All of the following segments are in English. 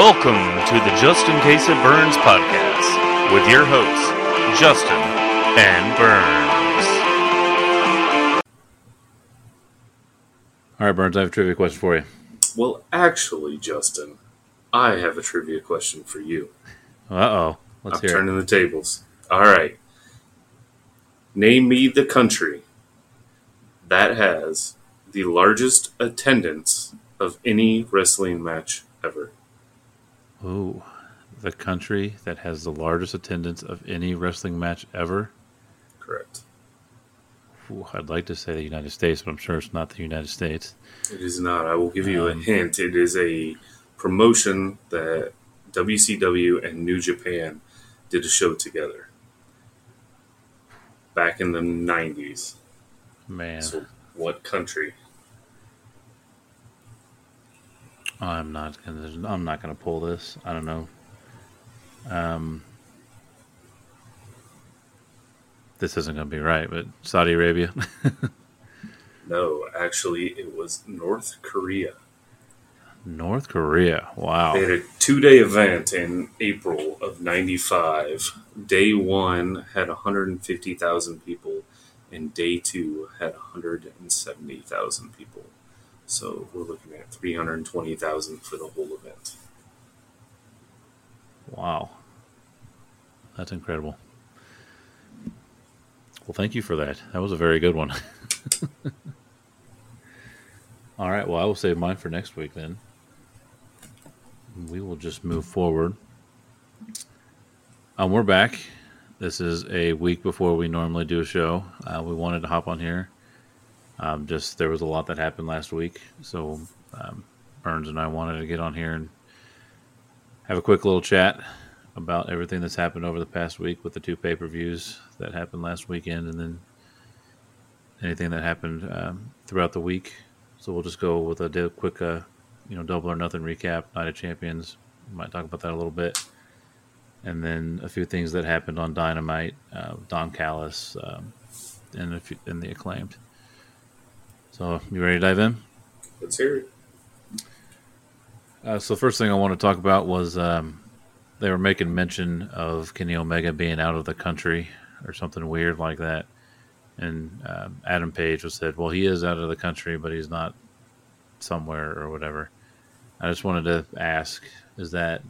Welcome to the Just in Case It Burns podcast with your hosts, Justin and Burns. All right, Burns, I have a trivia question for you. Well, actually, Justin, I have a trivia question for you. Uh oh. Let's I'm hear it. turning the tables. All right. Name me the country that has the largest attendance of any wrestling match ever. Ooh, the country that has the largest attendance of any wrestling match ever. Correct. Ooh, I'd like to say the United States, but I'm sure it's not the United States. It is not. I will give you a Um, hint. It is a promotion that WCW and New Japan did a show together back in the 90s. Man, So, what country? I'm not gonna. I'm not gonna pull this. I don't know. Um, this isn't gonna be right, but Saudi Arabia. No, actually, it was North Korea. North Korea. Wow. They had a two day event in April of 95. Day one had 150,000 people, and day two had 170,000 people. So we're looking at 320,000 for the whole event. Wow. That's incredible. Well, thank you for that. That was a very good one. All right. Well, I will save mine for next week then. We will just move forward. Um, we're back. This is a week before we normally do a show. Uh, we wanted to hop on here. Um, just there was a lot that happened last week, so um, Burns and I wanted to get on here and have a quick little chat about everything that's happened over the past week with the two pay per views that happened last weekend, and then anything that happened um, throughout the week. So we'll just go with a quick, uh, you know, double or nothing recap. Night of Champions. We might talk about that a little bit, and then a few things that happened on Dynamite, uh, Don Callis, um, and few, and the acclaimed. So you ready to dive in? Let's hear it. Uh, so the first thing I want to talk about was um, they were making mention of Kenny Omega being out of the country or something weird like that, and um, Adam Page was said, "Well, he is out of the country, but he's not somewhere or whatever." I just wanted to ask: Is that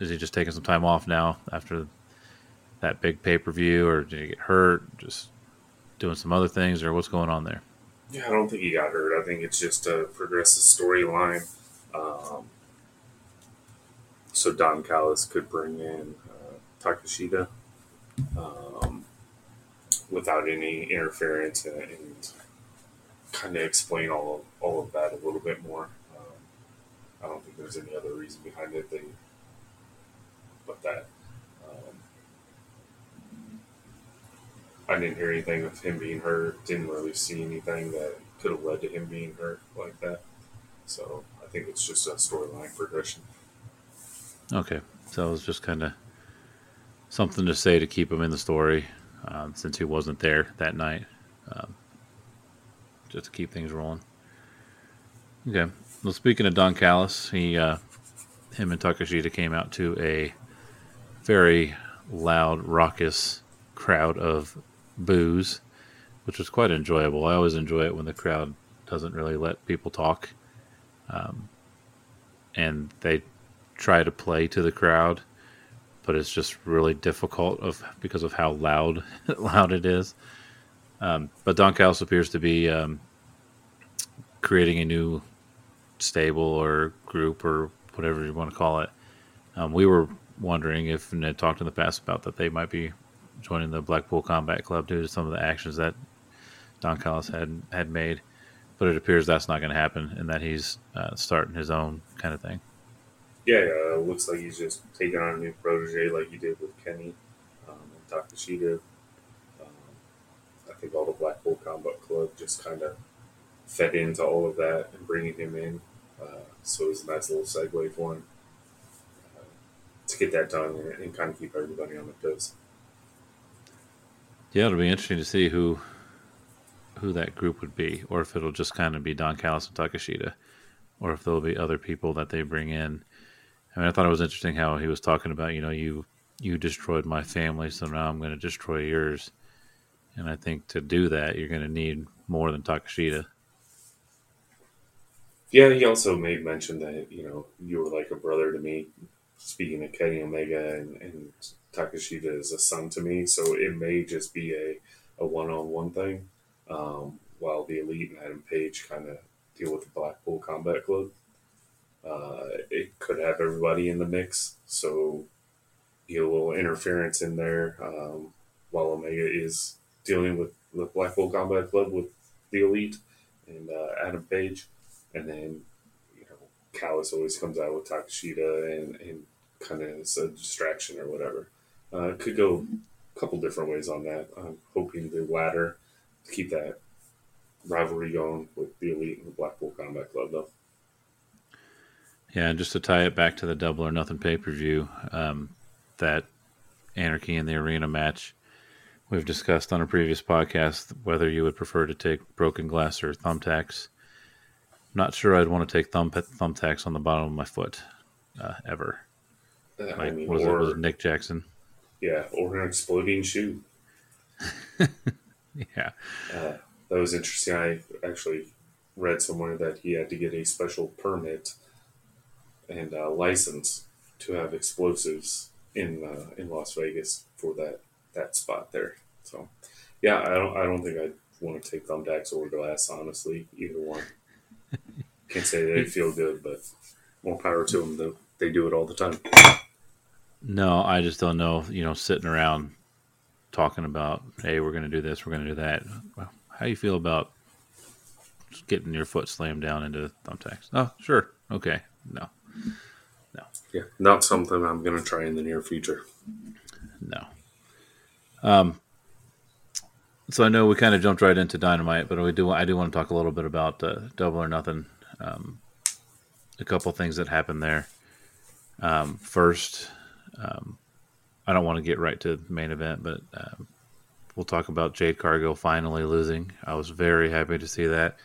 is he just taking some time off now after that big pay per view, or did he get hurt? Just doing some other things, or what's going on there? Yeah, I don't think he got hurt. I think it's just a progressive storyline. Um, so Don Callis could bring in uh, Takeshita um, without any interference and, and kind of explain all of, all of that a little bit more. Um, I don't think there's any other reason behind it than but that. Um, I didn't hear anything of him being hurt. Didn't really see anything that could have led to him being hurt like that. So I think it's just a storyline progression. Okay, so it was just kind of something to say to keep him in the story, um, since he wasn't there that night, um, just to keep things rolling. Okay. Well, speaking of Don Callis, he, uh, him and Takeshita came out to a very loud, raucous crowd of boos, which was quite enjoyable. I always enjoy it when the crowd doesn't really let people talk, um, and they try to play to the crowd, but it's just really difficult of because of how loud loud it is. Um, but Don Callis appears to be um, creating a new stable or group or whatever you want to call it. Um, we were wondering if and had talked in the past about that they might be joining the Blackpool Combat Club due to some of the actions that Don Callis had had made, but it appears that's not going to happen and that he's uh, starting his own kind of thing. Yeah, it looks like he's just taking on a new protege like he did with Kenny um, and Takeshita. Um, I think all the Blackpool Combat Club just kind of fed into all of that and bringing him in. Uh, so it was a nice little segue for him uh, to get that done and, and kind of keep everybody on their toes. Yeah, it'll be interesting to see who who that group would be, or if it'll just kind of be Don Callis and Takeshita, or if there'll be other people that they bring in. I mean, I thought it was interesting how he was talking about, you know, you you destroyed my family, so now I'm going to destroy yours. And I think to do that, you're going to need more than Takeshita. Yeah, he also made mention that you know you were like a brother to me. Speaking of Kenny Omega and, and Takeshita is a son to me, so it may just be a a one on one thing. Um, while the Elite and Adam Page kind of deal with the Blackpool Combat Club, uh, it could have everybody in the mix. So get a little interference in there um, while Omega is dealing with the Blackpool Combat Club with the Elite and uh, Adam Page and then you know Callis always comes out with Takeshita and, and kind of it's a distraction or whatever. Uh, could go a couple different ways on that. I'm hoping the latter to keep that rivalry going with the Elite and the Blackpool Combat Club, though. Yeah, and just to tie it back to the Double or Nothing pay per view, um, that Anarchy in the Arena match, we've discussed on a previous podcast whether you would prefer to take broken glass or thumbtacks. Not sure I'd want to take thumb thumbtacks on the bottom of my foot uh, ever. Uh, Like, I mean, was, it, was it Nick Jackson? Yeah, or an exploding shoe. Yeah. Uh, that was interesting. I actually read somewhere that he had to get a special permit and uh, license to have explosives in uh, in Las Vegas for that that spot there. So, yeah, I don't I don't think I'd want to take thumbtacks or glass. Honestly, either one. Can't say they feel good, but more power to them. Though they do it all the time. No, I just don't know. You know, sitting around talking about, hey, we're going to do this, we're going to do that. Well, how do you feel about just getting your foot slammed down into thumbtacks? Oh, sure, okay, no, no, Yeah, not something I'm going to try in the near future. no. Um, so I know we kind of jumped right into dynamite, but we do. I do want to talk a little bit about uh, double or nothing. Um, a couple things that happened there. Um, first, um, I don't want to get right to the main event, but um, we'll talk about Jade Cargill finally losing. I was very happy to see that.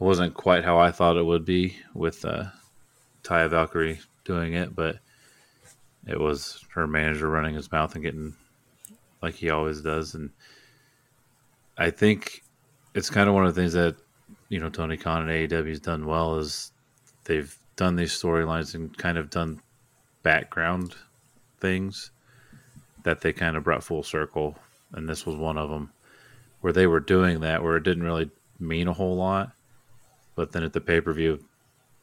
It wasn't quite how I thought it would be with uh, Taya Valkyrie doing it, but it was her manager running his mouth and getting like he always does. And I think it's kind of one of the things that you know Tony Khan and AEW's done well is they've done these storylines and kind of done background things that they kind of brought full circle, and this was one of them where they were doing that where it didn't really mean a whole lot, but then at the pay per view,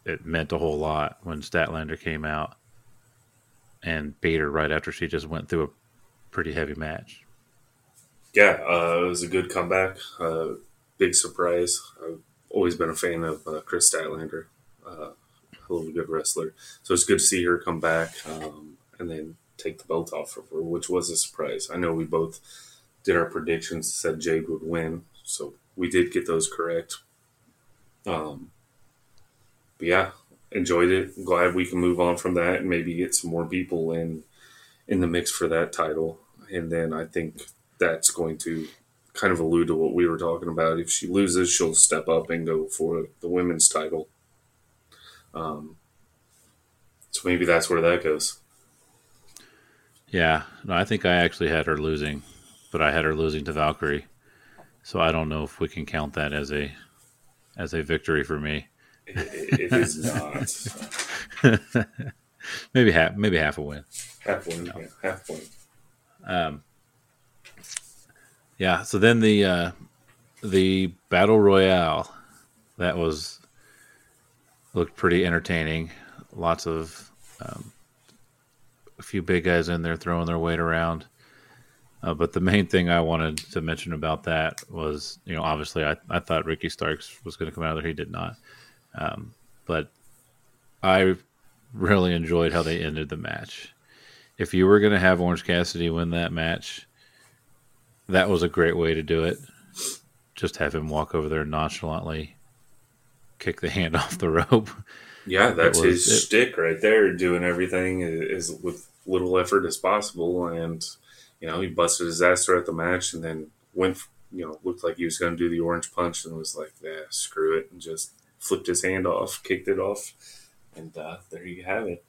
it meant a whole lot when Statlander came out and beat her right after she just went through a pretty heavy match. Yeah, uh, it was a good comeback. Uh, big surprise. I've always been a fan of uh, Kris Statlander. Uh, a little good wrestler. So it's good to see her come back um, and then take the belt off of her, which was a surprise. I know we both did our predictions, said Jade would win. So we did get those correct. Um, but yeah, enjoyed it. Glad we can move on from that and maybe get some more people in in the mix for that title. And then I think that's going to kind of allude to what we were talking about. If she loses, she'll step up and go for the women's title. Um, so maybe that's where that goes. Yeah, no, I think I actually had her losing, but I had her losing to Valkyrie. So I don't know if we can count that as a as a victory for me. It, it is not maybe half maybe half a win. half point. Yeah, half point. Um, yeah. So then the uh, the battle royale that was looked pretty entertaining. Lots of um, a few big guys in there throwing their weight around. Uh, but the main thing I wanted to mention about that was, you know, obviously I, I thought Ricky Starks was going to come out of there. He did not. Um, but I really enjoyed how they ended the match. If you were going to have Orange Cassidy win that match, that was a great way to do it. Just have him walk over there nonchalantly, kick the hand off the rope. Yeah, that's was- his it- shtick right there. Doing everything is with little effort as possible, and you know he busted his ass throughout the match, and then went. You know, looked like he was going to do the orange punch, and was like, "Yeah, screw it," and just flipped his hand off, kicked it off, and uh, there you have it.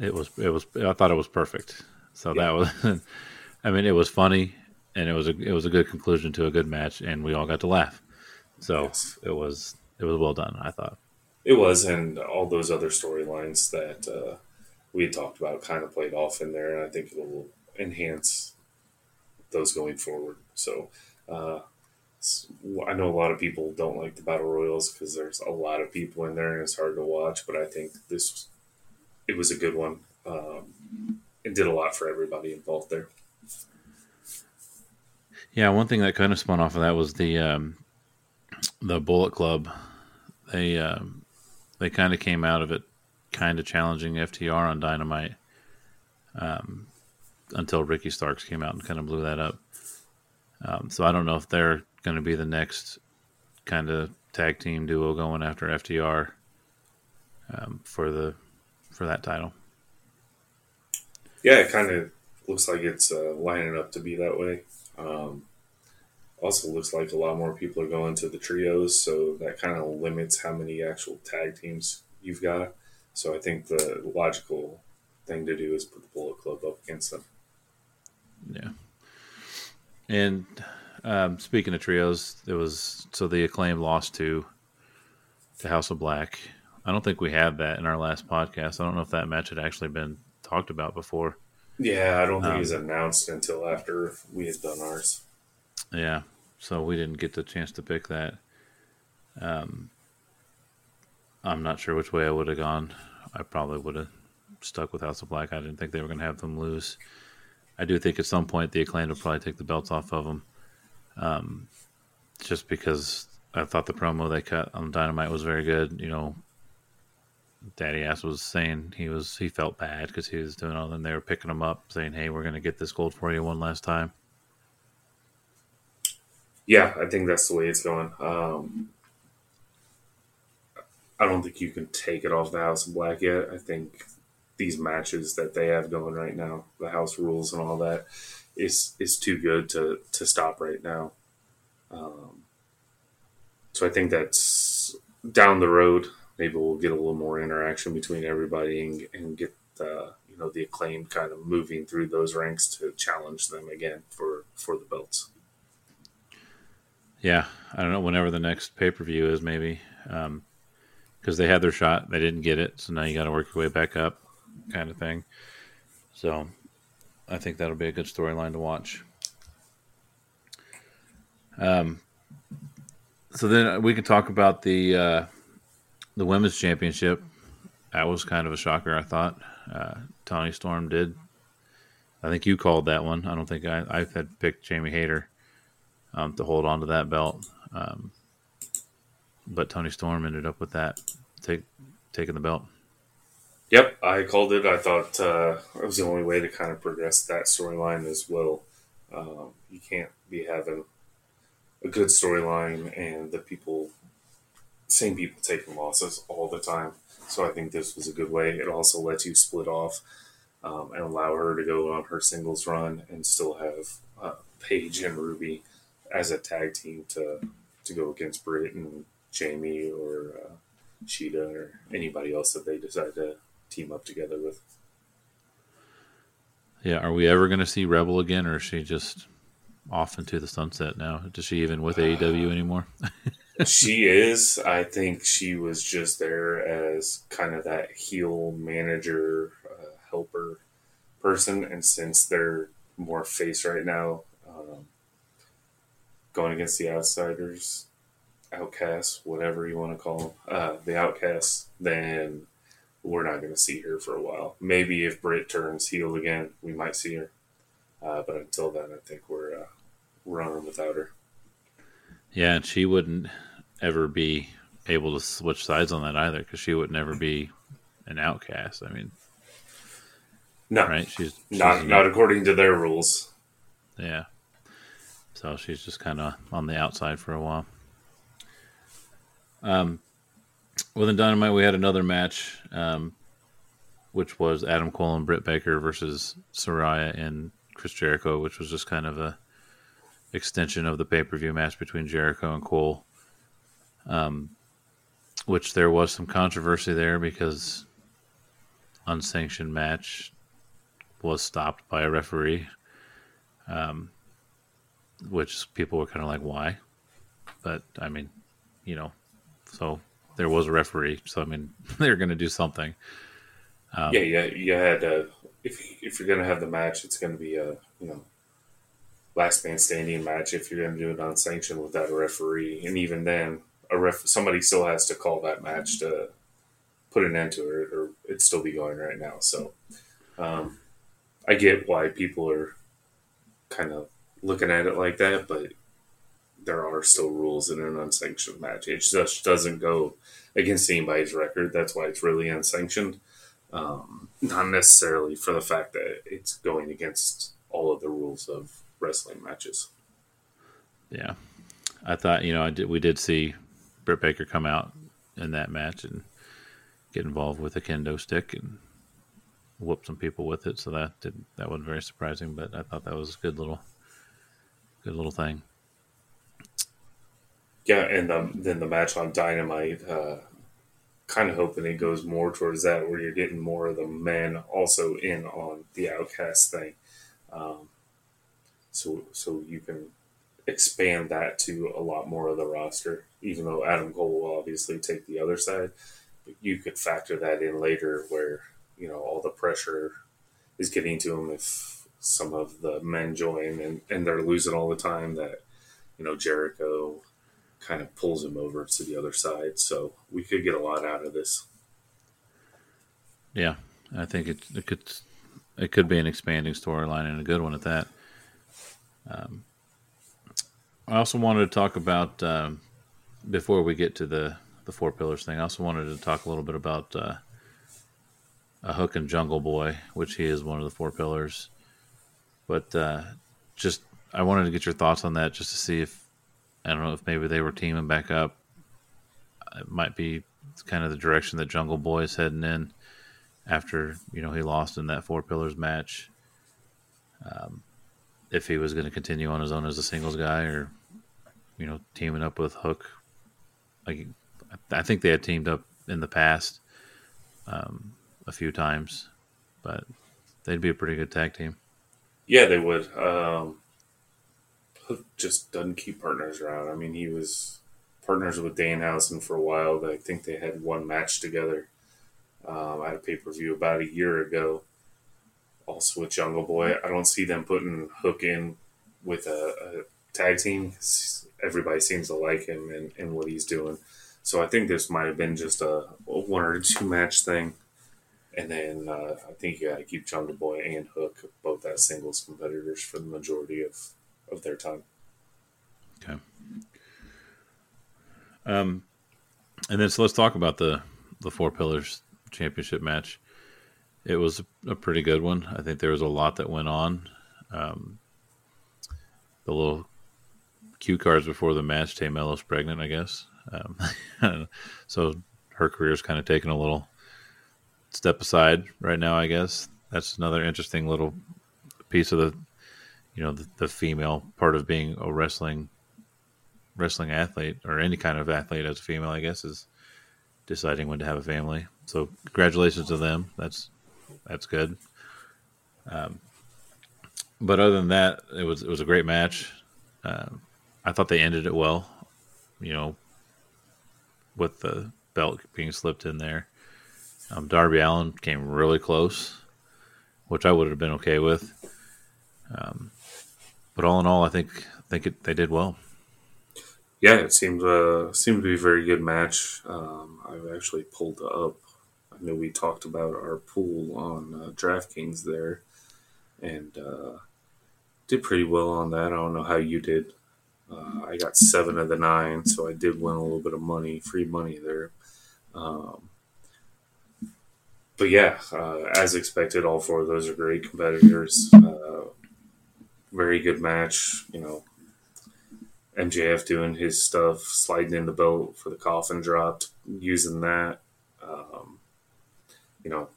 It was it was I thought it was perfect. So yeah. that was I mean it was funny and it was a it was a good conclusion to a good match and we all got to laugh. So yes. it was it was well done, I thought. It was and all those other storylines that uh, we had talked about kind of played off in there and I think it'll enhance those going forward. So uh, I know a lot of people don't like the battle royals because there's a lot of people in there and it's hard to watch. But I think this it was a good one. Um, it did a lot for everybody involved there. Yeah, one thing that kind of spun off of that was the um, the Bullet Club. They um, they kind of came out of it, kind of challenging FTR on Dynamite, um, until Ricky Starks came out and kind of blew that up. Um, so I don't know if they're going to be the next kind of tag team duo going after FTR um, for the for that title. Yeah, it kind of looks like it's uh, lining up to be that way. Um, also, looks like a lot more people are going to the trios, so that kind of limits how many actual tag teams you've got. So I think the logical thing to do is put the Bullet Club up against them. Yeah. And um, speaking of trios, it was so the acclaim lost to to House of Black. I don't think we had that in our last podcast. I don't know if that match had actually been talked about before. Yeah, I don't think um, it was announced until after we had done ours. Yeah, so we didn't get the chance to pick that. Um, I'm not sure which way I would have gone. I probably would have stuck with House of Black. I didn't think they were going to have them lose. I do think at some point the acclaim will probably take the belts off of them. Um, just because I thought the promo they cut on Dynamite was very good. You know, Daddy Ass was saying he was he felt bad because he was doing all. Then they were picking him up, saying, "Hey, we're going to get this gold for you one last time." Yeah, I think that's the way it's going. Um, I don't think you can take it off the House of Black yet. I think these matches that they have going right now, the house rules and all that, is is too good to to stop right now. Um, so I think that's down the road. Maybe we'll get a little more interaction between everybody and, and get the you know the acclaimed kind of moving through those ranks to challenge them again for for the belts. Yeah, I don't know. Whenever the next pay per view is, maybe because they had their shot, they didn't get it, so now you got to work your way back up, kind of thing. So I think that'll be a good storyline to watch. Um, so then we can talk about the uh, the women's championship. That was kind of a shocker, I thought. Uh, Toni Storm did. I think you called that one. I don't think I, I had picked Jamie Hayter um, to hold on to that belt. Um, but Toni Storm ended up with that, take, taking the belt. Yep, I called it. I thought uh, it was the only way to kind of progress that storyline as well. Um, you can't be having a good storyline and the people, same people taking losses all the time. So I think this was a good way. It also lets you split off um, and allow her to go on her singles run and still have uh, Paige and Ruby as a tag team to to go against Britt and Jamie or uh, Shida or anybody else that they decide to team up together with. Yeah, are we ever going to see Rebel again, or is she just off into the sunset now? Does she even with AEW anymore? she is. I think she was just there as kind of that heel manager, uh, helper person, and since they're more face right now, um, going against the outsiders, outcasts, whatever you want to call them, uh, the outcasts, then we're not going to see her for a while. Maybe if Britt turns heel again, we might see her. Uh, but until then, I think we're uh, we're on without her. Yeah, and she wouldn't ever be able to switch sides on that either because she would never be an outcast. I mean, no, right? She's, she's not not according to their rules. Yeah, so she's just kind of on the outside for a while. Um, Within Dynamite, we had another match, um, which was Adam Cole and Britt Baker versus Saraya and Chris Jericho, which was just kind of a extension of the pay per view match between Jericho and Cole. Um, which there was some controversy there because unsanctioned match was stopped by a referee, um, which people were kind of like, why? But I mean, you know, so there was a referee, so I mean, they're going to do something. Um, yeah, yeah, you had uh, if if you're going to have the match, it's going to be a you know last man standing match. If you're going to do it unsanctioned without a referee, and even then, a ref somebody still has to call that match to put an end to it, or it'd still be going right now. So, um, I get why people are kind of looking at it like that, but there are still rules in an unsanctioned match. It just doesn't go against anybody's record. That's why it's really unsanctioned. Um, not necessarily for the fact that it's going against all of the rules of wrestling matches. Yeah, I thought you know I did. We did see Britt Baker come out in that match and get involved with a kendo stick and whoop some people with it. So that did that wasn't very surprising, but I thought that was a good little good little thing. Yeah, and um, then the match on Dynamite, uh, kind of hoping it goes more towards that, where you're getting more of the men also in on the Outcast thing. Um, so so you can expand that to a lot more of the roster. Even though Adam Cole will obviously take the other side, you could factor that in later, where you know all the pressure is getting to him if some of the men join and, and they're losing all the time. That you know Jericho kind of pulls him over to the other side. So we could get a lot out of this. Yeah, I think it, it could it could be an expanding storyline and a good one at that. Um, I also wanted to talk about um, before we get to the the four pillars thing. I also wanted to talk a little bit about uh, a Hook and Jungle Boy, which he is one of the four pillars. But uh, just I wanted to get your thoughts on that, just to see if I don't know if maybe they were teaming back up. It might be kind of the direction that Jungle Boy is heading in after you know he lost in that four pillars match. Um, if he was going to continue on his own as a singles guy, or you know teaming up with Hook, like I think they had teamed up in the past um, a few times, but they'd be a pretty good tag team. Yeah, they would. Um, just doesn't keep partners around. I mean, he was partners with Danhausen for a while. I think they had one match together um, at a pay per view about a year ago. Also with Jungle Boy, I don't see them putting Hook in with a, a tag team. Everybody seems to like him and, and what he's doing. So I think this might have been just a, a one or two match thing. And then uh, I think you got to keep Jungle Boy and Hook both as singles competitors for the majority of of their time. Okay. Um, and then so let's talk about the the four pillars championship match. It was a pretty good one. I think there was a lot that went on. Um, the little cue cards before the match, Tay Melo's pregnant, I guess. Um, so her career's kind of taken a little step aside right now, I guess. That's another interesting little piece of the you know the, the female part of being a wrestling wrestling athlete or any kind of athlete as a female, I guess, is deciding when to have a family. So congratulations to them. That's that's good. Um, but other than that, it was it was a great match. Um, I thought they ended it well. You know, with the belt being slipped in there. Um, Darby Allin came really close, which I would have been okay with. Um, but all in all, I think think it, they did well. Yeah, it seemed uh, seemed to be a very good match. Um, I've actually pulled up. I know we talked about our pool on uh, DraftKings there, and uh, did pretty well on that. I don't know how you did. Uh, I got seven of the nine, so I did win a little bit of money, free money there. Um, but yeah, uh, as expected, all four of those are great competitors. Uh, very good match. You know, MJF doing his stuff, sliding in the belt for the coffin drop, using that. Um, you know,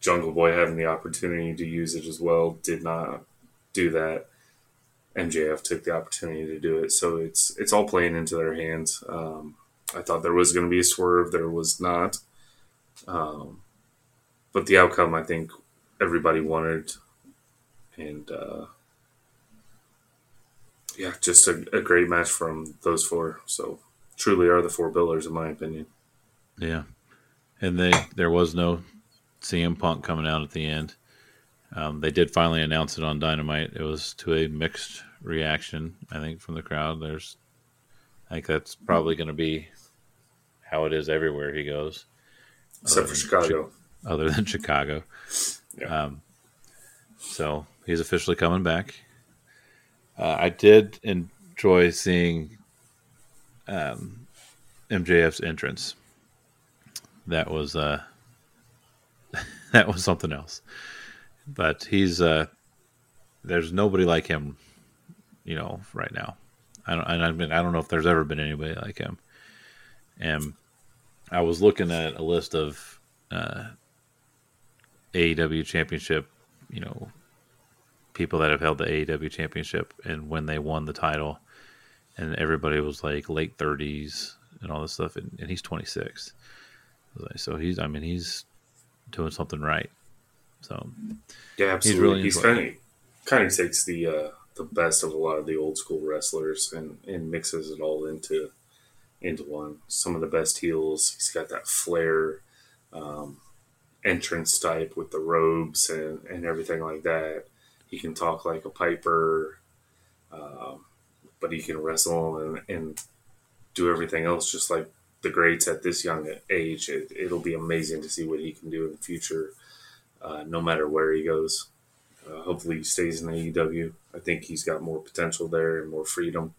Jungle Boy having the opportunity to use it as well, did not do that. MJF took the opportunity to do it, so it's it's all playing into their hands. Um, I thought there was going to be a swerve, there was not. Um, but the outcome, I think everybody wanted, and uh, yeah, just a, a great match from those four. So truly are the four pillars, in my opinion. Yeah, and they there was no CM Punk coming out at the end. Um, they did finally announce it on Dynamite. It was to a mixed reaction, I think, from the crowd. There's, I think that's probably going to be how it is everywhere he goes, except for Chicago. Chi- other than Chicago, yeah. Um, so he's officially coming back. Uh, I did enjoy seeing um, MJF's entrance. That was uh, that was something else. But he's uh, there's nobody like him, you know, right now. I don't. I mean, I don't know if there's ever been anybody like him. And I was looking at a list of uh, AEW championship, you know, people that have held the AEW championship and when they won the title, and everybody was like late 30s and all this stuff, and, and he's 26. So he's, I mean, he's doing something right. So yeah, absolutely. He's, really he's kind of kind of takes the uh, the best of a lot of the old school wrestlers and, and mixes it all into into one. Some of the best heels. He's got that flair um, entrance type with the robes and, and everything like that. He can talk like a piper, um, but he can wrestle and, and do everything else just like the greats at this young age. It, will be amazing to see what he can do in the future, uh, no matter where he goes. Uh, hopefully, he stays in AEW. I think he's got more potential there and more freedom.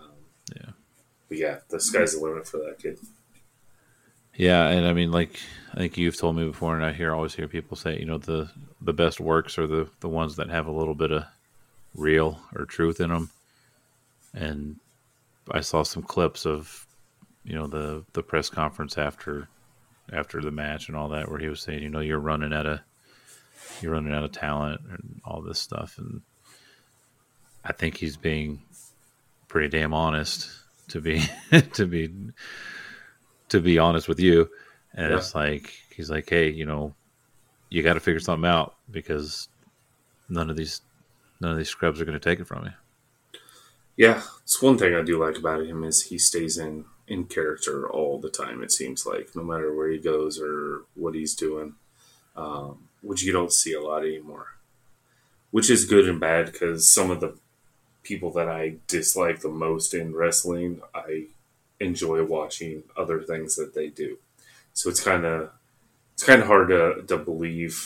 Um, yeah. But yeah, the sky's the limit for that kid. Yeah, and I mean, like I think you've told me before, and I hear always hear people say, you know, the the best works are the the ones that have a little bit of real or truth in them. And I saw some clips of, you know, the the press conference after after the match and all that, where he was saying, you know, you're running out of you're running out of talent and all this stuff, and I think he's being pretty damn honest to be to be to be honest with you. And yeah. it's like he's like, hey, you know, you got to figure something out because none of these none of these scrubs are going to take it from you. Yeah, it's one thing I do like about him is he stays in in character all the time. It seems like no matter where he goes or what he's doing, um, which you don't see a lot anymore. Which is good and bad because some of the people that I dislike the most in wrestling, I enjoy watching other things that they do. So it's kind of it's kind of hard to, to believe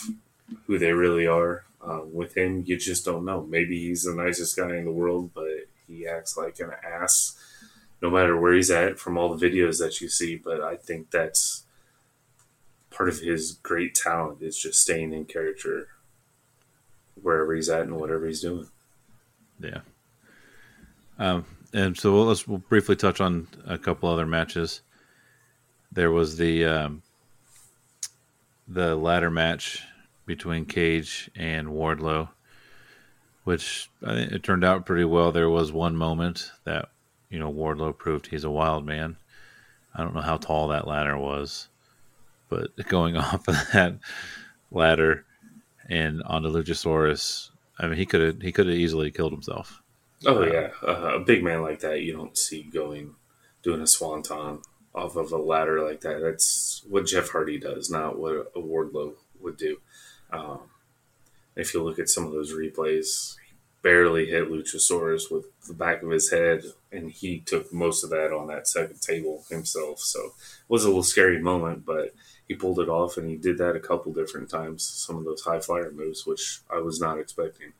who they really are. Um, with him, you just don't know. Maybe he's the nicest guy in the world, but he acts like an ass no matter where he's at from all the videos that you see. But I think that's part of his great talent is just staying in character wherever he's at and whatever he's doing. Yeah. Um, and so we'll, let's we'll briefly touch on a couple other matches. There was the um, the ladder match between Cage and Wardlow, which I think it turned out pretty well. There was one moment that you know Wardlow proved he's a wild man. I don't know how tall that ladder was, but going off of that ladder and onto Luchasaurus, I mean he could have he could have easily killed himself. Oh uh, yeah, uh, a big man like that you don't see going doing a swanton off of a ladder like that. That's what Jeff Hardy does, not what a Wardlow would do. Um, if you look at some of those replays, he barely hit Luchasaurus with the back of his head, and he took most of that on that second table himself. So it was a little scary moment, but he pulled it off, and he did that a couple different times. Some of those high flyer moves, which I was not expecting.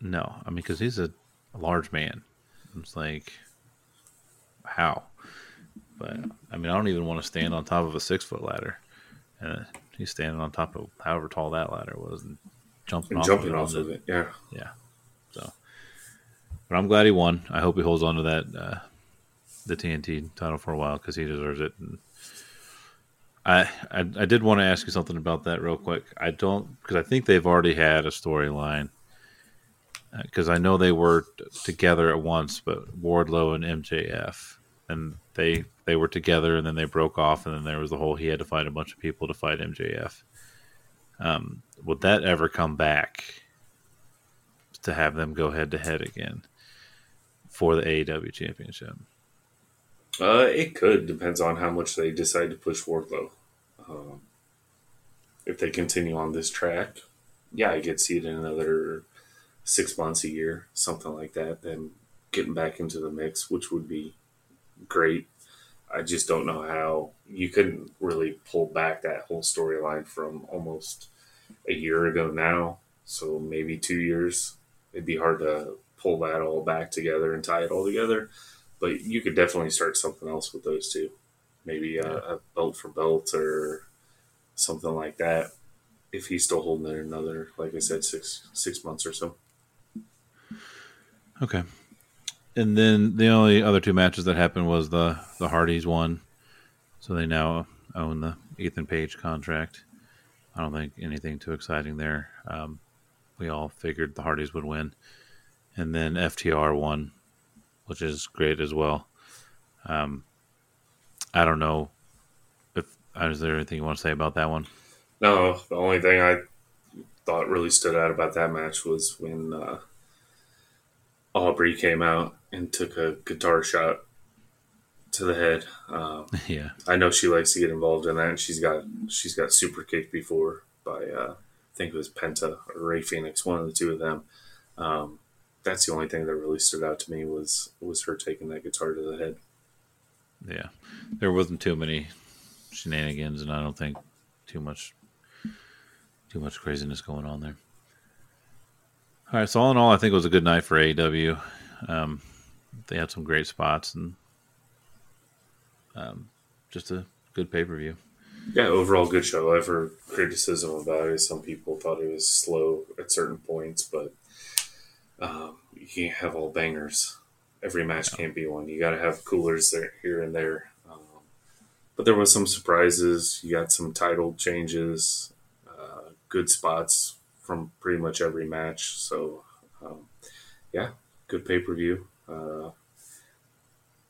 No, I mean because he's a a large man. It's like, how? But I mean, I don't even want to stand on top of a six foot ladder. And he's standing on top of however tall that ladder was and jumping and off, jumping of, off of it. Yeah, yeah. So, but I'm glad he won. I hope he holds on to that uh, the TNT title for a while because he deserves it. And I, I I did want to ask you something about that real quick. I don't because I think they've already had a storyline because I know they were together at once, but Wardlow and MJF, and they they were together, and then they broke off, and then there was the whole he had to fight a bunch of people to fight MJF. Um, would that ever come back to have them go head to head again for the AEW championship? Uh, it could depends on how much they decide to push Wardlow. Um, if they continue on this track, yeah, I could see it in another six months, a year, something like that. Then getting back into the mix, which would be great. I just don't know how you couldn't really pull back that whole storyline from almost a year ago now. So maybe two years. It'd be hard to pull that all back together and tie it all together. But you could definitely start something else with those two. Maybe a, a belt for belt or something like that. If he's still holding it another, like I said, six six months or so. Okay. And then the only other two matches that happened was the the Hardys won, so they now own the Ethan Page contract. I don't think anything too exciting there. Um, we all figured the Hardys would win, and then FTR won, which is great as well. Um, I don't know if is there anything you want to say about that one. No, the only thing I thought really stood out about that match was when uh, Aubrey came out and took a guitar shot to the head. Um, yeah, I know she likes to get involved in that, and she's got she's got super kicked before by uh, I think it was Penta or Rey Fenix, one of the two of them. Um, that's the only thing that really stood out to me was was her taking that guitar to the head. Yeah, there wasn't too many shenanigans, and I don't think too much too much craziness going on there. All right, so all in all, I think it was a good night for AEW. Um, they had some great spots and um, just a good pay per view. Yeah, overall good show. I've heard criticism about it. Some people thought it was slow at certain points, but um, you can't have all bangers. Every match can't be one. You got to have coolers there, here and there. Um, but there was some surprises. You got some title changes, uh, good spots from pretty much every match. So, um, yeah, good pay per view. Uh,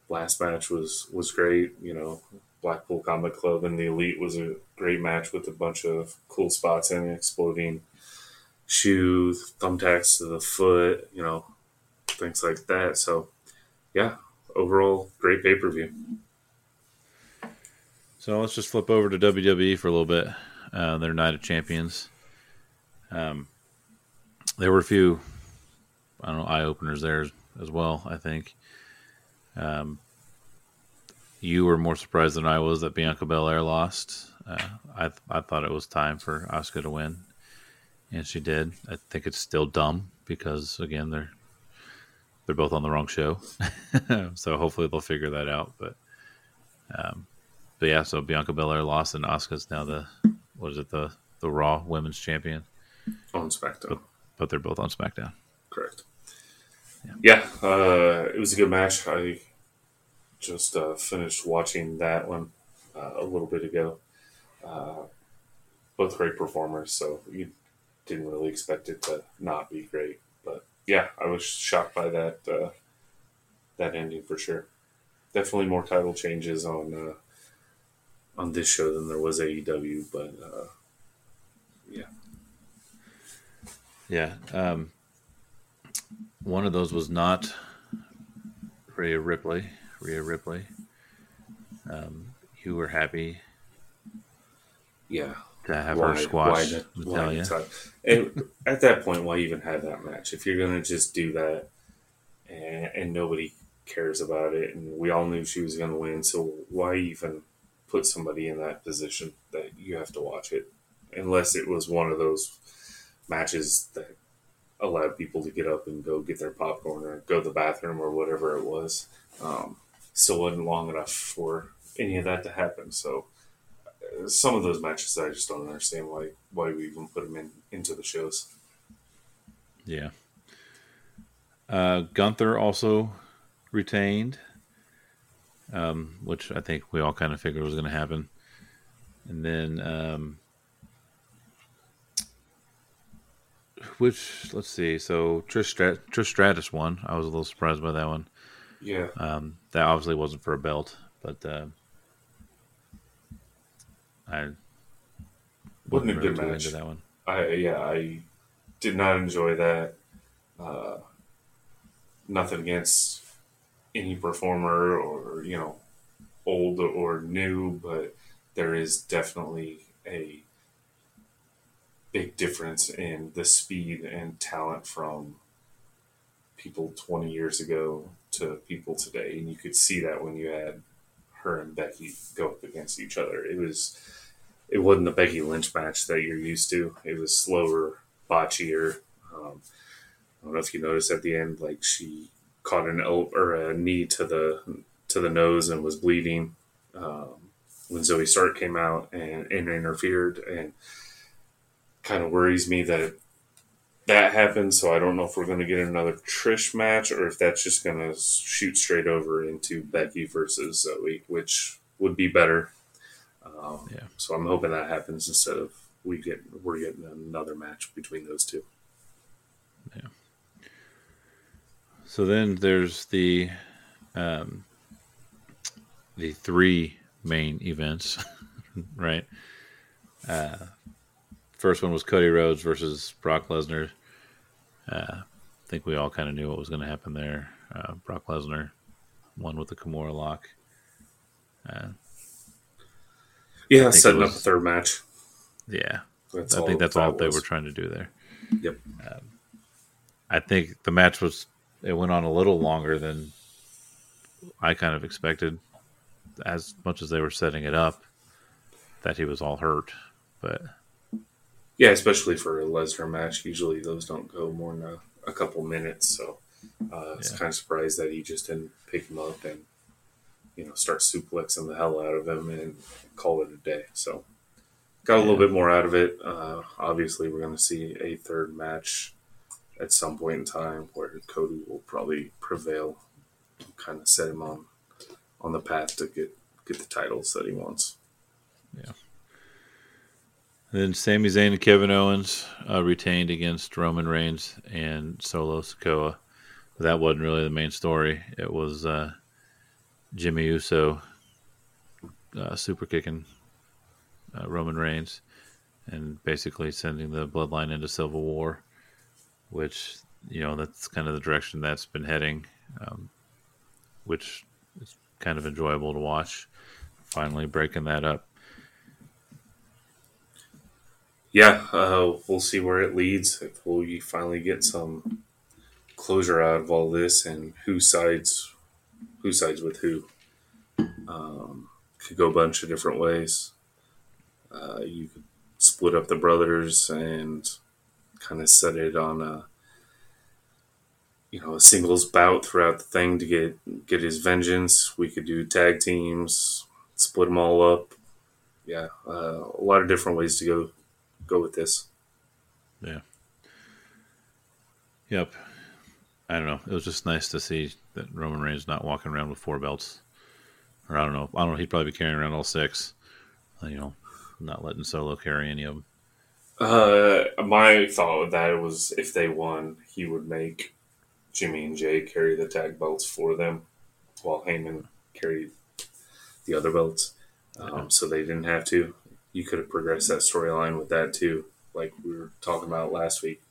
last match was was great. You know, Blackpool Combat Club and the Elite was a great match with a bunch of cool spots and exploding shoes, thumbtacks to the foot, you know, things like that. So, yeah, overall, great pay per view. So let's just flip over to WWE for a little bit. Uh, their Night of Champions. Um, there were a few, I don't know, eye openers there as well. I think. Um, you were more surprised than I was that Bianca Belair lost. Uh, I I thought it was time for Asuka to win, and she did. I think it's still dumb because again they're they're both on the wrong show, so hopefully they'll figure that out. But um, but yeah, so Bianca Belair lost, and Asuka's now the what is it the the Raw Women's Champion on SmackDown. But, but they're both on SmackDown. Correct. Yeah, yeah uh, it was a good match. I just uh, finished watching that one uh, a little bit ago. Uh, both great performers, so you didn't really expect it to not be great. But yeah, I was shocked by that uh, that ending for sure. Definitely more title changes on uh, on this show than there was AEW, but uh, yeah, yeah. Um, one of those was not Rhea Ripley. Rhea Ripley. Um, you were happy, yeah, to have why, her squash why. Why and at that point, why even have that match if you're going to just do that and, and nobody cares about it, and we all knew she was going to win, so why even put somebody in that position that you have to watch it, unless it was one of those matches that allowed people to get up and go get their popcorn or go to the bathroom or whatever it was. Um, still wasn't long enough for any of that to happen. So uh, some of those matches, I just don't understand why why we even put them in into the shows. Yeah. Uh, Gunther also retained, um, which I think we all kind of figured was going to happen. And then, um, which let's see. So Trish, Strat- Trish Stratus won. I was a little surprised by that one. Yeah. Um, that obviously wasn't for a belt, but uh, I wasn't a good match. into that one. I yeah, I did not enjoy that. Uh, nothing against any performer or you know old or new, but there is definitely a big difference in the speed and talent from people 20 years ago to people today. And you could see that when you had her and Becky go up against each other. It was it wasn't the Becky Lynch match that you're used to. It was slower botchier. Um, I don't know if you noticed at the end like she caught an el- or a knee to the to the nose and was bleeding um, when Zoey Stark came out and, and interfered. And kind of worries me that that happened. So I don't know if we're going to get another Trish match or if that's just going to shoot straight over into Becky versus Zoey, which would be better. Um, Yeah. So I'm hoping that happens instead of we get we're getting another match between those two. Yeah. So then there's the um, the three main events, right? Uh, first one was Cody Rhodes versus Brock Lesnar. Uh, I think we all kind of knew what was going to happen there. Uh, Brock Lesnar won with the Kimura lock. Uh, Yeah, setting it up a third match. yeah, That's I think that's all that they were trying to do there. Yep. I think the match was it went on a little longer than I kind of expected, as much as they were setting it up that he was all hurt. But Yeah, especially for a Lesnar match. Usually those don't go more than a, a couple minutes. So uh, I was Yeah. kind of surprised that he just didn't pick him up and, you know, start suplexing the hell out of him and call it a day. So got a little Yeah. bit more out of it. Uh, obviously, we're going to see a third match at some point in time where Cody will probably prevail, kind of set him on on the path to get get the titles that he wants. Then Sami Zayn and Kevin Owens uh, retained against Roman Reigns and Solo Sikoa. But that wasn't really the main story. It was uh, Jimmy Uso uh, super kicking uh, Roman Reigns and basically sending the bloodline into civil war, which you know that's kind of the direction that's been heading, um, which is kind of enjoyable to watch. Finally breaking that up. Yeah, uh, we'll see where it leads. If we finally get some closure out of all this and who sides, who sides with who, um, could go a bunch of different ways. Uh, you could split up the brothers and kind of set it on a, you know, a singles bout throughout the thing to get get his vengeance. We could do tag teams, split them all up. Yeah, uh, a lot of different ways to go go with this. Yeah. Yep. I don't know. It was just nice to see that Roman Reigns not walking around with four belts. Or I don't know. I don't know. He'd probably be carrying around all six. You know, not letting Solo carry any of them. Uh, my thought with that was if they won, he would make Jimmy and Jey carry the tag belts for them, while Heyman carried the other belts. Um, so they didn't have to. You could have progressed that storyline with that too, like we were talking about last week.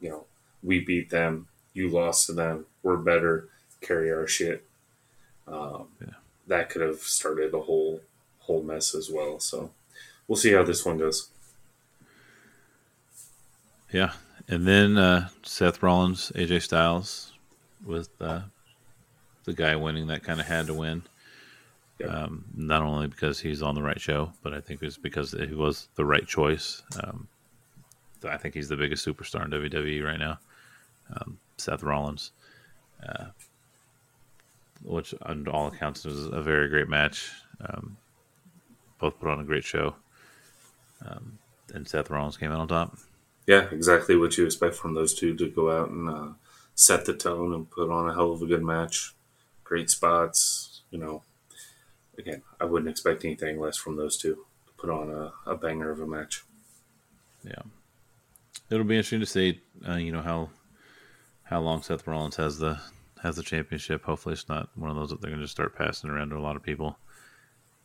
You know, we beat them, you lost to them, we're better, carry our shit. Um, Yeah. That could have started a whole whole mess as well. So we'll see how this one goes. Yeah. And then uh, Seth Rollins, AJ Styles, with uh, the guy winning that kind of had to win. Yep. Um, not only because he's on the right show, but I think it's because he was the right choice. Um, I think he's the biggest superstar in WWE right now, um, Seth Rollins, uh, which on all accounts was a very great match. Um, both put on a great show, um, and Seth Rollins came out on top. Yeah, exactly what you expect from those two to go out and uh, set the tone and put on a hell of a good match. Great spots, you know. Again, I wouldn't expect anything less from those two to put on a, a banger of a match. Yeah, it'll be interesting to see, uh, you know how how long Seth Rollins has the has the championship. Hopefully, it's not one of those that they're going to just start passing around to a lot of people.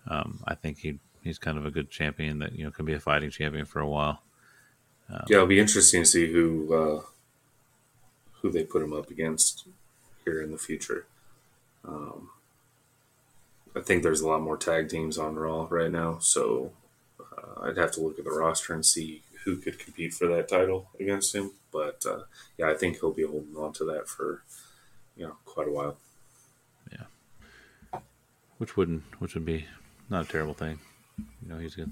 Um, I think he he's kind of a good champion that you know can be a fighting champion for a while. Um, yeah, it'll be interesting to see who uh, who they put him up against here in the future. Um, I think there's a lot more tag teams on Raw right now, so uh, I'd have to look at the roster and see who could compete for that title against him. But uh, yeah, I think he'll be holding on to that for you know quite a while. Yeah, which wouldn't which would be not a terrible thing. You know, he's good.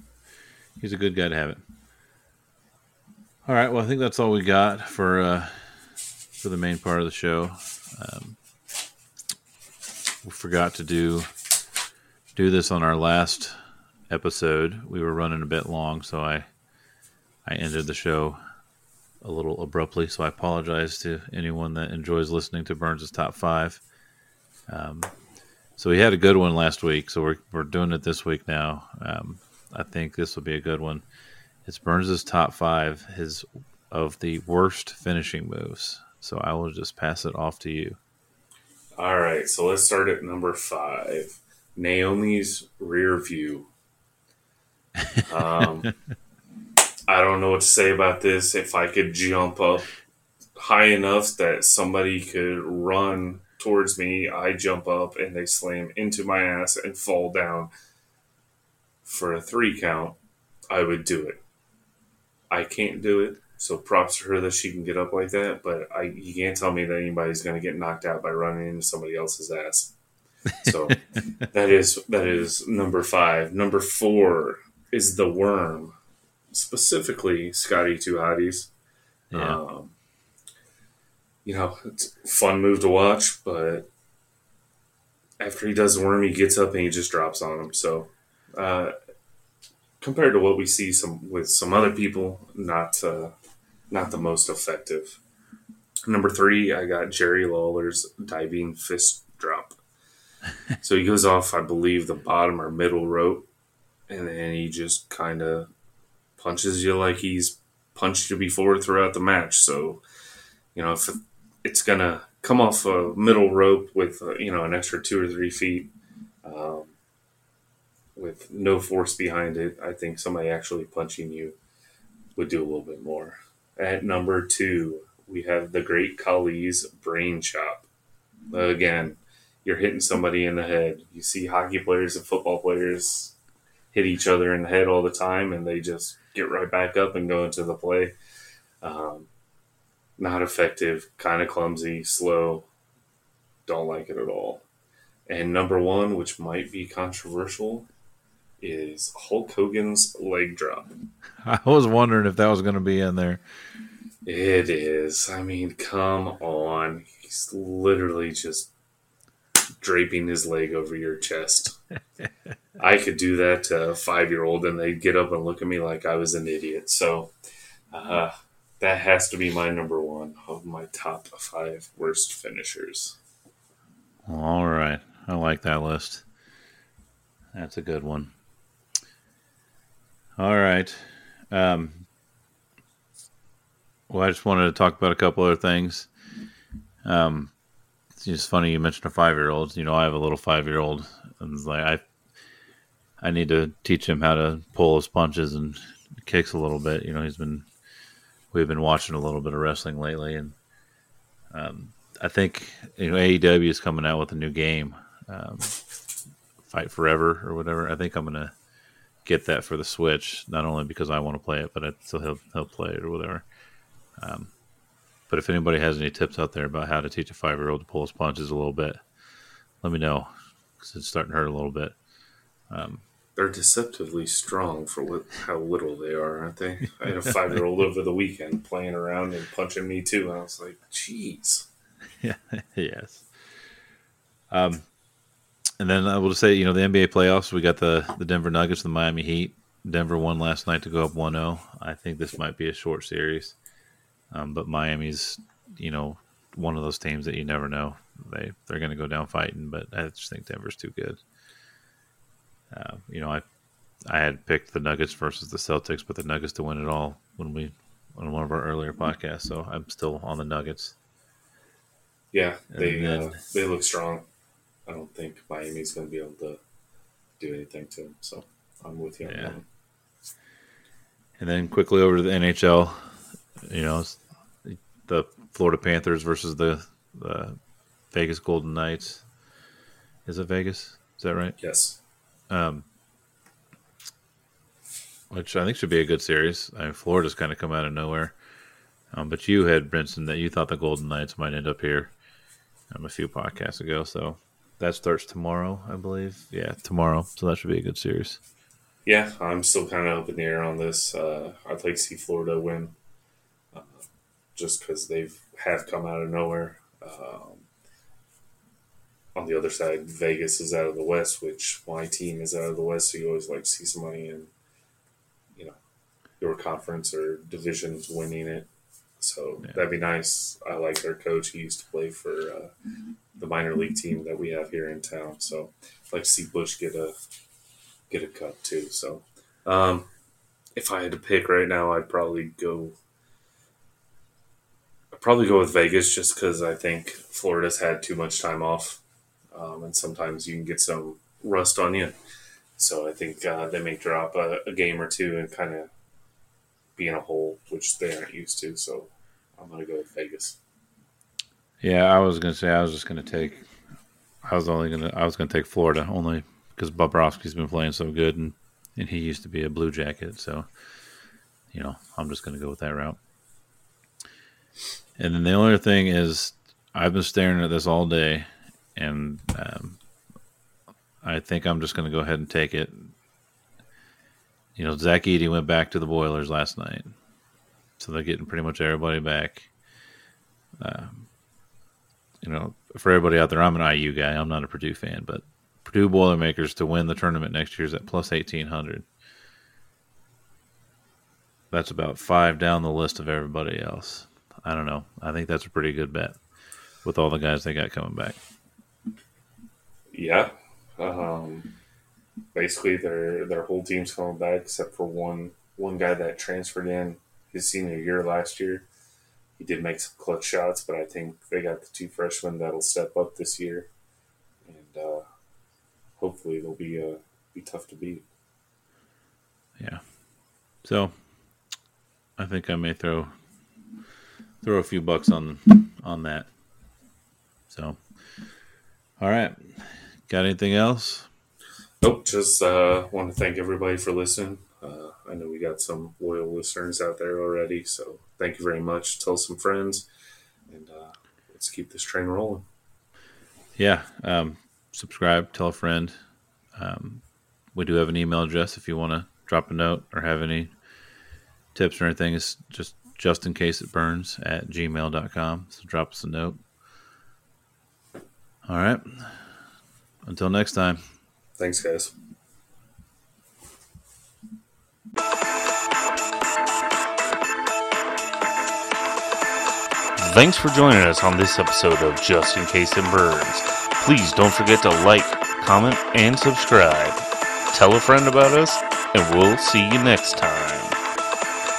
He's a good guy to have it. All right. Well, I think that's all we got for uh, for the main part of the show. Um, we forgot to do do this on our last episode. We were running a bit long, so I I ended the show a little abruptly. So I apologize to anyone that enjoys listening to Burns' top five. Um, so we had a good one last week, so we're we're doing it this week now. Um, I think this will be a good one. It's Burns' top five his of the worst finishing moves. So I will just pass it off to you. All right, so let's start at number five. Naomi's rear view. Um, I don't know what to say about this. If I could jump up high enough that somebody could run towards me, I jump up and they slam into my ass and fall down for a three count. I would do it. I can't do it. So props to her that she can get up like that. But I, you can't tell me that anybody's going to get knocked out by running into somebody else's ass. So that is that is number five. Number four is the worm, specifically Scotty Two Hotty's. Yeah. Um, you know, it's a fun move to watch, but after he does the worm, he gets up and he just drops on him. So uh, compared to what we see some with some other people, not uh, not the most effective. Number three, I got Jerry Lawler's diving fist drop. so he goes off, I believe, the bottom or middle rope, and then he just kind of punches you like he's punched you before throughout the match. So, you know, if it's gonna come off a middle rope with uh, you know an extra two or three feet, um, with no force behind it, I think somebody actually punching you would do a little bit more. At number two, we have the Great Khali's brain chop. Again, you're hitting somebody in the head. You see hockey players and football players hit each other in the head all the time, and they just get right back up and go into the play. Um, not effective, kind of clumsy, slow. Don't like it at all. And number one, which might be controversial, is Hulk Hogan's leg drop. I was wondering if that was going to be in there. It is. I mean, come on. He's literally just draping his leg over your chest. I could do that to a five year old and they'd get up and look at me like I was an idiot. So uh, that has to be my number one of my top five worst finishers. All right. I like that list. That's a good one. All right. Um, well, I just wanted to talk about a couple other things. Um, it's just funny you mentioned a five year old. You know, I have a little five year old, and like I, I need to teach him how to pull his punches and kicks a little bit. You know, he's been we've been watching a little bit of wrestling lately, and um, I think you know AEW is coming out with a new game, um, Fight Forever or whatever. I think I'm gonna get that for the Switch, not only because I want to play it, but I, so he'll he'll play it or whatever. Um, but if anybody has any tips out there about how to teach a five year old to pull his punches a little bit, let me know because it's starting to hurt a little bit. Um, They're deceptively strong for what, how little they are, aren't they? I had a five year old over the weekend playing around and punching me too, and I was like, "Jeez." Yeah. yes. Um, and then I will just say, you know, the NBA playoffs, we got the, the Denver Nuggets, the Miami Heat. Denver won last night to go up 1 0. I think this might be a short series. Um, but Miami's, you know, one of those teams that you never know. They, they're going to go down fighting, but I just think Denver's too good. Uh, you know, I I had picked the Nuggets versus the Celtics, but the Nuggets to win it all when we on one of our earlier podcasts. So I'm still on the Nuggets. Yeah, they then, uh, they look strong. I don't think Miami's going to be able to do anything to them. So I'm with you. On Yeah. And then quickly over to the NHL. You know, the Florida Panthers versus the, the Vegas Golden Knights. Is it Vegas? Is that right? Yes. Um, which I think should be a good series. I mean, Florida's kind of come out of nowhere. Um, but you had Brinson that you thought the Golden Knights might end up here um, a few podcasts ago. So that starts tomorrow, I believe. Yeah, tomorrow. So that should be a good series. Yeah, I'm still kind of up in the air on this. Uh, I'd like to see Florida win, just because they've have come out of nowhere. Um, on the other side, Vegas is out of the West, which my team is out of the West. So you always like to see somebody in, you know, your conference or divisions winning it. So Yeah. that'd be nice. I like their coach. He used to play for uh, the minor league team that we have here in town. So I'd like to see Butch get a get a cup too. So, um, if I had to pick right now, I'd probably go. I'd probably go with Vegas just because I think Florida's had too much time off, um, and sometimes you can get some rust on you. So I think uh, they may drop a, a game or two and kind of be in a hole, which they aren't used to. So I'm gonna go with Vegas. Yeah, I was gonna say I was just gonna take. I was only gonna. I was gonna take Florida only because Bobrovsky's been playing so good, and and he used to be a Blue Jacket. So, you know, I'm just gonna go with that route. And then the only other thing is, I've been staring at this all day, and um, I think I'm just gonna go ahead and take it. You know, Zach Edey went back to the Boilers last night, so they're getting pretty much everybody back you know, for everybody out there, I'm an IU guy. I'm not a Purdue fan, but Purdue Boilermakers to win the tournament next year is at plus 1800. That's about five down the list of everybody else. I don't know. I think that's a pretty good bet with all the guys they got coming back. Yeah. Um, basically, their their whole team's coming back except for one one guy that transferred in his senior year last year. He did make some clutch shots, but I think they got the two freshmen that'll step up this year, and uh, hopefully they'll be uh, be tough to beat. Yeah. So I think I may throw throw a few bucks on on that. So all right. Got anything else? Nope. Just uh, want to thank everybody for listening. Uh, I know we got some loyal listeners out there already, so thank you very much. Tell some friends, and uh, let's keep this train rolling. Yeah. Um, subscribe, tell a friend. Um, we do have an email address if you want to drop a note or have any tips or anything. It's just just in case it burns at gmail.com. So drop us a note. All right. Until next time. Thanks, guys. Thanks for joining us on this episode of Just in Case It Burns. Please don't forget to like, comment, and subscribe. Tell a friend about us, and we'll see you next time.